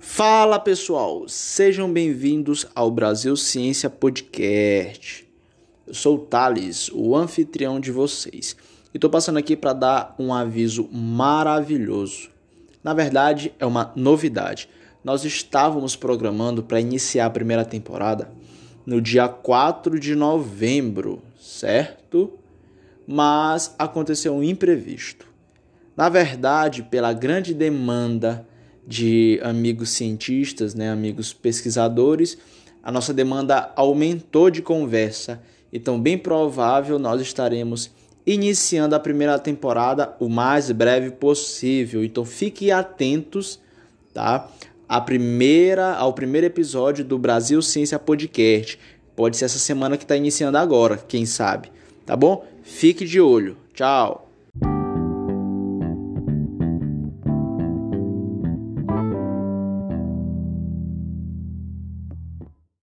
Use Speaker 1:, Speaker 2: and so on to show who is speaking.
Speaker 1: Fala pessoal, sejam bem-vindos ao Brasil Ciência Podcast. Eu sou o Thales, o anfitrião de vocês, e estou passando aqui para dar um aviso maravilhoso. Na verdade, é uma novidade. Nós estávamos programando para iniciar a primeira temporada no dia 4 de novembro, certo? Mas aconteceu um imprevisto. Na verdade, pela grande demanda de amigos cientistas, né, amigos pesquisadores, a nossa demanda aumentou de conversa. Então, bem provável nós estaremos iniciando a primeira temporada o mais breve possível. Então, fiquem atentos, tá? A primeira, ao primeiro episódio do Brasil Ciência Podcast. Pode ser essa semana que está iniciando agora, quem sabe, tá bom? Fique de olho. Tchau.